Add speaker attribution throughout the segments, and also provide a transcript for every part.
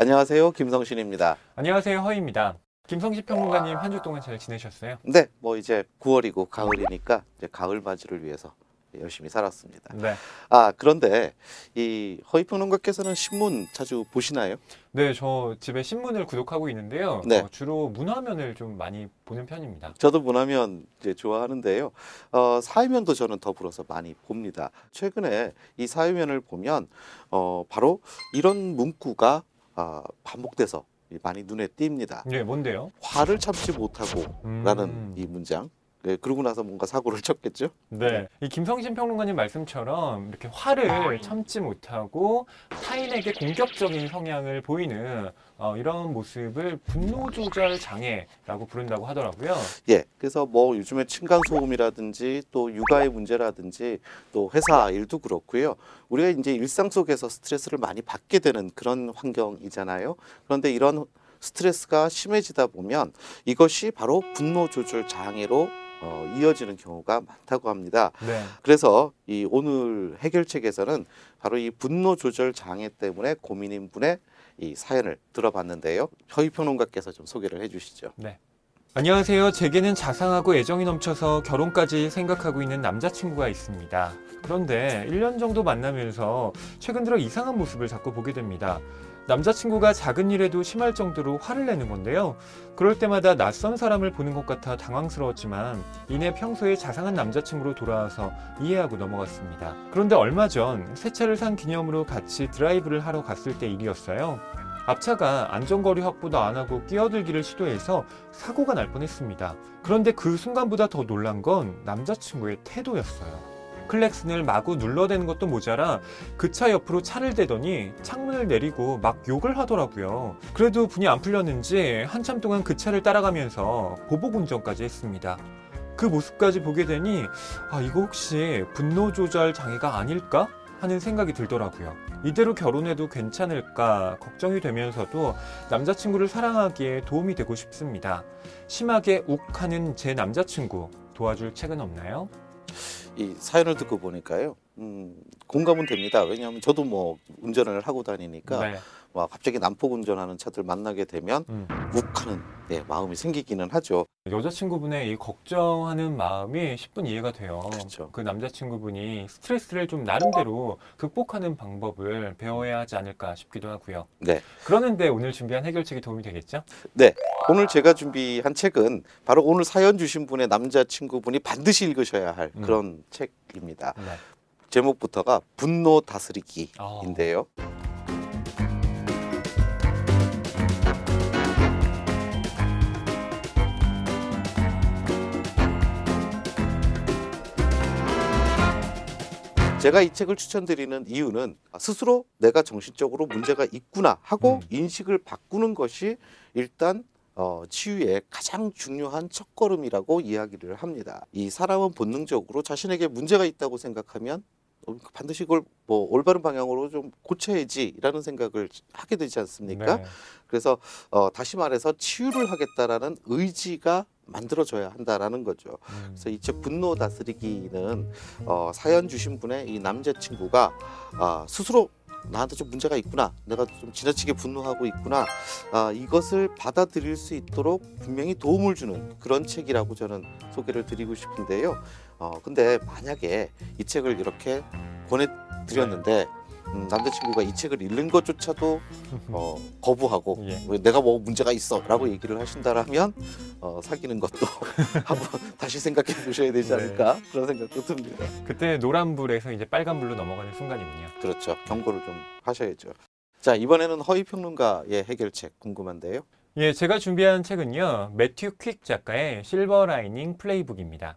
Speaker 1: 안녕하세요. 김성신입니다.
Speaker 2: 안녕하세요. 허입니다. 김성식 평론가님 한 주 동안 잘 지내셨어요?
Speaker 1: 네, 뭐 이제 9월이고 가을이니까 이제 가을 맞이를 위해서 열심히 살았습니다.
Speaker 2: 네.
Speaker 1: 아, 그런데 이 허이 평론가께서는 신문 자주 보시나요?
Speaker 2: 네, 저 집에 신문을 구독하고 있는데요.
Speaker 1: 네.
Speaker 2: 어, 주로 문화면을 좀 많이 보는 편입니다.
Speaker 1: 저도 문화면 이제 좋아하는데요. 어, 사회면도 저는 더불어서 많이 봅니다. 최근에 이 사회면을 보면 어, 바로 이런 문구가 아, 반복돼서 많이 눈에 띕니다.
Speaker 2: 네, 뭔데요?
Speaker 1: 화를 참지 못하고 라는
Speaker 2: 음.
Speaker 1: 이 문장. 네, 그러고 나서 뭔가 사고를 쳤겠죠?
Speaker 2: 네. 이 김성신 평론가님 말씀처럼 이렇게 화를 참지 못하고 타인에게 공격적인 성향을 보이는 어, 이런 모습을 분노 조절 장애라고 부른다고 하더라고요.
Speaker 1: 예. 그래서 뭐 요즘에 층간 소음이라든지 또 육아의 문제라든지 또 회사 일도 그렇고요. 우리가 이제 일상 속에서 스트레스를 많이 받게 되는 그런 환경이잖아요. 그런데 이런 스트레스가 심해지다 보면 이것이 바로 분노 조절 장애로 어, 이어지는 경우가 많다고 합니다.
Speaker 2: 네.
Speaker 1: 그래서 이 오늘 해결책에서는 바로 이 분노 조절 장애 때문에 고민인 분의 이 사연을 들어봤는데요. 허위 평론가께서 좀 소개를 해주시죠.
Speaker 2: 안녕하세요. 제게는 자상하고 애정이 넘쳐서 결혼까지 생각하고 있는 남자친구가 있습니다. 그런데 1년 정도 만나면서 최근 들어 이상한 모습을 자꾸 보게 됩니다. 남자친구가 작은 일에도 심할 정도로 화를 내는 건데요. 그럴 때마다 낯선 사람을 보는 것 같아 당황스러웠지만 이내 평소에 자상한 남자친구로 돌아와서 이해하고 넘어갔습니다. 그런데 얼마 전 새 차를 산 기념으로 같이 드라이브를 하러 갔을 때 일이었어요. 앞차가 안전거리 확보도 안 하고 끼어들기를 시도해서 사고가 날 뻔했습니다. 그런데 그 순간보다 더 놀란 건 남자친구의 태도였어요. 클렉슨을 마구 눌러대는 것도 모자라 그 차 옆으로 차를 대더니 창문을 내리고 막 욕을 하더라고요. 그래도 분이 안 풀렸는지 한참 동안 그 차를 따라가면서 보복 운전까지 했습니다. 그 모습까지 보게 되니 아 이거 혹시 분노 조절 장애가 아닐까 하는 생각이 들더라고요. 이대로 결혼해도 괜찮을까 걱정이 되면서도 남자친구를 사랑하기에 도움이 되고 싶습니다. 심하게 욱하는 제 남자친구 도와줄 책은 없나요?
Speaker 1: 이 사연을 듣고 보니까요. 음, 공감은 됩니다. 왜냐하면 저도 뭐 운전을 하고 다니니까
Speaker 2: 네.
Speaker 1: 와 갑자기 난폭 운전하는 차들 만나게 되면
Speaker 2: 음.
Speaker 1: 욱하는 예, 마음이 생기기는 하죠.
Speaker 2: 여자친구분의 이 걱정하는 마음이 10분 이해가 돼요.
Speaker 1: 그렇죠.
Speaker 2: 그 남자친구분이 스트레스를 좀 나름대로 극복하는 방법을 배워야 하지 않을까 싶기도 하고요.
Speaker 1: 네.
Speaker 2: 그러는데 오늘 준비한 해결책이 도움이 되겠죠?
Speaker 1: 네. 오늘 제가 준비한 책은 바로 오늘 사연 주신 분의 남자친구분이 반드시 읽으셔야 할
Speaker 2: 음.
Speaker 1: 그런 책입니다.
Speaker 2: 네.
Speaker 1: 제목부터가 분노 다스리기인데요.
Speaker 2: 아.
Speaker 1: 제가 이 책을 추천드리는 이유는 스스로 내가 정신적으로 문제가 있구나 하고
Speaker 2: 음.
Speaker 1: 인식을 바꾸는 것이 일단 어, 치유의 가장 중요한 첫걸음이라고 이야기를 합니다. 이 사람은 본능적으로 자신에게 문제가 있다고 생각하면 어, 반드시 그걸 뭐 올바른 방향으로 좀 고쳐야지라는 생각을 하게 되지 않습니까?
Speaker 2: 네.
Speaker 1: 그래서 어, 다시 말해서 치유를 하겠다라는 의지가 만들어져야 한다라는 거죠.
Speaker 2: 음.
Speaker 1: 그래서 이 책 분노 다스리기는 어, 사연 주신 분의 이 남자친구가 아, 스스로 나한테 좀 문제가 있구나, 내가 좀 지나치게 분노하고 있구나, 아, 이것을 받아들일 수 있도록 분명히 도움을 주는 그런 책이라고 저는 소개를 드리고 싶은데요. 어, 근데 만약에 이 책을 이렇게 권해드렸는데 음, 남자친구가 이 책을 읽는 것조차도 어, 거부하고
Speaker 2: 예.
Speaker 1: 왜 내가 뭐 문제가 있어라고 얘기를 하신다라면 어, 사귀는 것도 한번 다시 생각해 보셔야 되지
Speaker 2: 네.
Speaker 1: 않을까 그런 생각도 듭니다.
Speaker 2: 그때 노란불에서 이제 빨간불로 넘어가는 순간이군요.
Speaker 1: 그렇죠. 경고를 좀 하셔야죠. 자 이번에는 허위 평론가의 해결책 궁금한데요.
Speaker 2: 예, 제가 준비한 책은요. 매튜 퀵 작가의 실버 라이닝 플레이북입니다.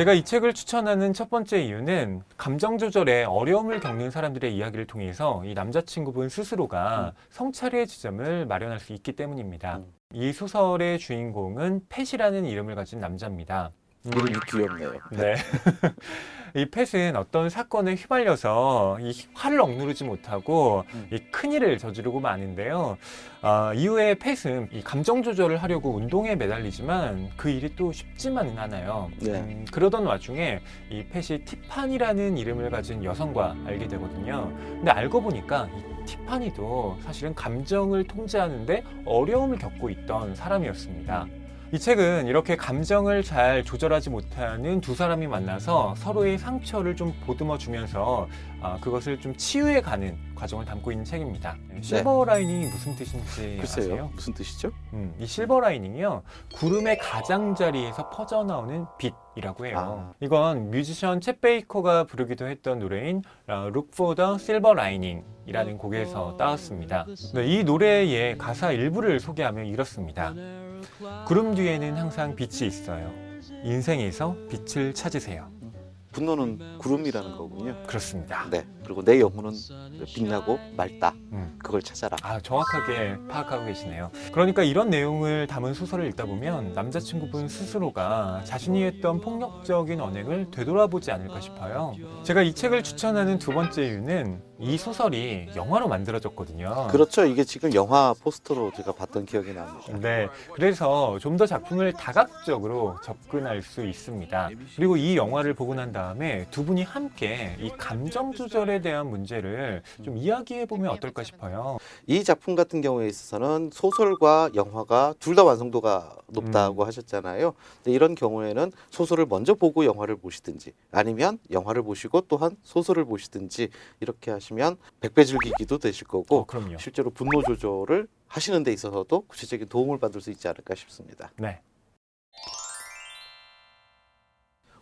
Speaker 2: 제가 이 책을 추천하는 첫 번째 이유는 감정 조절에 어려움을 겪는 사람들의 이야기를 통해서 이 남자친구분 스스로가 성찰의 지점을 마련할 수 있기 때문입니다.
Speaker 1: 음.
Speaker 2: 이 소설의 주인공은 펫이라는 이름을 가진 남자입니다.
Speaker 1: 이름이 귀엽네요.
Speaker 2: 네. 이 펫은 어떤 사건에 휘말려서 이 화를 억누르지 못하고
Speaker 1: 음.
Speaker 2: 이 큰일을 저지르고 마는데요. 아, 이후에 펫은 이 감정 조절을 하려고 운동에 매달리지만 그 일이 또 쉽지만은 않아요.
Speaker 1: 네.
Speaker 2: 음, 그러던 와중에 이 펫이 티파니라는 이름을 가진 여성과 알게 되거든요. 근데 알고 보니까 이 티파니도 사실은 감정을 통제하는데 어려움을 겪고 있던 사람이었습니다. 이 책은 이렇게 감정을 잘 조절하지 못하는 두 사람이 만나서 서로의 상처를 좀 보듬어 주면서 아, 그것을 좀 치유해 가는 과정을 담고 있는 책입니다. 실버 라이닝이 무슨 뜻인지
Speaker 1: 글쎄요.
Speaker 2: 아세요?
Speaker 1: 무슨 뜻이죠?
Speaker 2: 음, 이 실버 라이닝이요. 구름의 가장자리에서 퍼져나오는 빛이라고 해요.
Speaker 1: 아.
Speaker 2: 이건 뮤지션 챗 베이커가 부르기도 했던 노래인 어, Look for the Silver Lining이라는 곡에서 따왔습니다. 네, 이 노래의 가사 일부를 소개하면 이렇습니다. 구름 뒤에는 항상 빛이 있어요. 인생에서 빛을 찾으세요.
Speaker 1: 분노는 구름이라는 거군요.
Speaker 2: 그렇습니다.
Speaker 1: 네. 그리고 내 영혼은 빛나고 맑다.
Speaker 2: 음.
Speaker 1: 그걸 찾아라.
Speaker 2: 아, 정확하게 파악하고 계시네요. 그러니까 이런 내용을 담은 소설을 읽다 보면 남자친구분 스스로가 자신이 했던 폭력적인 언행을 되돌아보지 않을까 싶어요. 제가 이 책을 추천하는 두 번째 이유는 이 소설이 영화로 만들어졌거든요.
Speaker 1: 그렇죠. 이게 지금 영화 포스터로 제가 봤던 기억이 납니다.
Speaker 2: 네, 그래서 좀 더 작품을 다각적으로 접근할 수 있습니다. 그리고 이 영화를 보고 난 다음에 두 분이 함께 이 감정 조절에 대한 문제를 좀 이야기해 보면 어떨까 싶어요.
Speaker 1: 이 작품 같은 경우에 있어서는 소설과 영화가 둘 다 완성도가
Speaker 2: 음.
Speaker 1: 높다고 하셨잖아요. 근데 이런 경우에는 소설을 먼저 보고 영화를 보시든지 아니면 영화를 보시고 또한 소설을 보시든지 이렇게 하시면 백배 즐기기도 되실 거고
Speaker 2: 어, 그럼요.
Speaker 1: 실제로 분노 조절을 하시는 데 있어서도 구체적인 도움을 받을 수 있지 않을까 싶습니다.
Speaker 2: 네.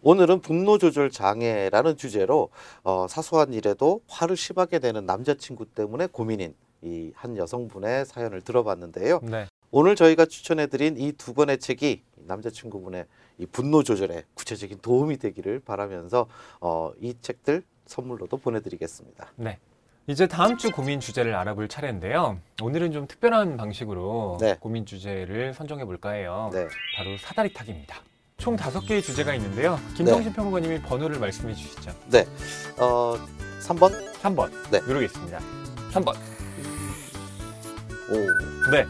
Speaker 1: 오늘은 분노 조절 장애라는 주제로 어, 사소한 일에도 화를 심하게 내는 남자친구 때문에 고민인 이 한 여성분의 사연을 들어봤는데요.
Speaker 2: 네.
Speaker 1: 오늘 저희가 추천해드린 이 두 권의 책이 남자친구분의 이 분노 조절에 구체적인 도움이 되기를 바라면서 어, 이 책들 선물로도 보내드리겠습니다.
Speaker 2: 네. 이제 다음 주 고민 주제를 알아볼 차례인데요. 오늘은 좀 특별한 방식으로
Speaker 1: 네.
Speaker 2: 고민 주제를 선정해 볼까 해요.
Speaker 1: 네,
Speaker 2: 바로 사다리 타기입니다. 총 다섯 개의 주제가 있는데요.
Speaker 1: 네.
Speaker 2: 김성신 평론가님이 번호를 말씀해 주시죠.
Speaker 1: 어, 3번.
Speaker 2: 3번.
Speaker 1: 네.
Speaker 2: 누르겠습니다. 3번.
Speaker 1: 오,
Speaker 2: 네.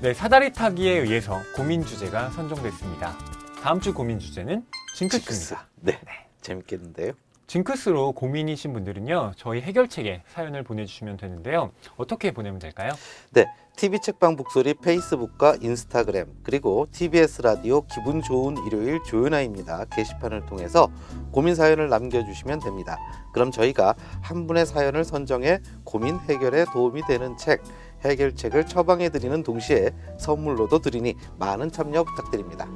Speaker 2: 네, 사다리 타기에 의해서 고민 주제가 선정됐습니다. 다음 주 고민 주제는 징크스입니다.
Speaker 1: 네, 재밌겠는데요.
Speaker 2: 징크스로 고민이신 분들은요, 저희 해결책에 사연을 보내주시면 되는데요. 어떻게 보내면 될까요?
Speaker 1: 네, TV 책방 북소리 페이스북과 인스타그램 그리고 TBS 라디오 기분 좋은 일요일 조연아입니다 게시판을 통해서 고민 사연을 남겨주시면 됩니다. 그럼 저희가 한 분의 사연을 선정해 고민 해결에 도움이 되는 책 해결책을 처방해 드리는 동시에 선물로도 드리니 많은 참여 부탁드립니다.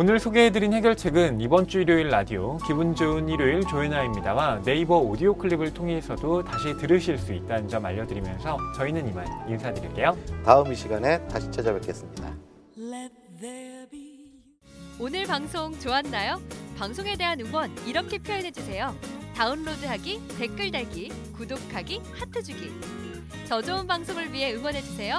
Speaker 2: 오늘 소개해드린 해결책은 이번 주 일요일 라디오 기분 좋은 일요일 조연아입니다와 네이버 오디오 클립을 통해서도 다시 들으실 수 있다는 점 알려드리면서 저희는 이만 인사드릴게요.
Speaker 1: 다음 이 시간에 다시 찾아뵙겠습니다.
Speaker 3: Let there be
Speaker 4: 오늘 방송 좋았나요? 방송에 대한 응원 이렇게 표현해 주세요. 다운로드하기, 댓글 달기, 구독하기, 하트 주기. 더 좋은 방송을 위해 응원해 주세요.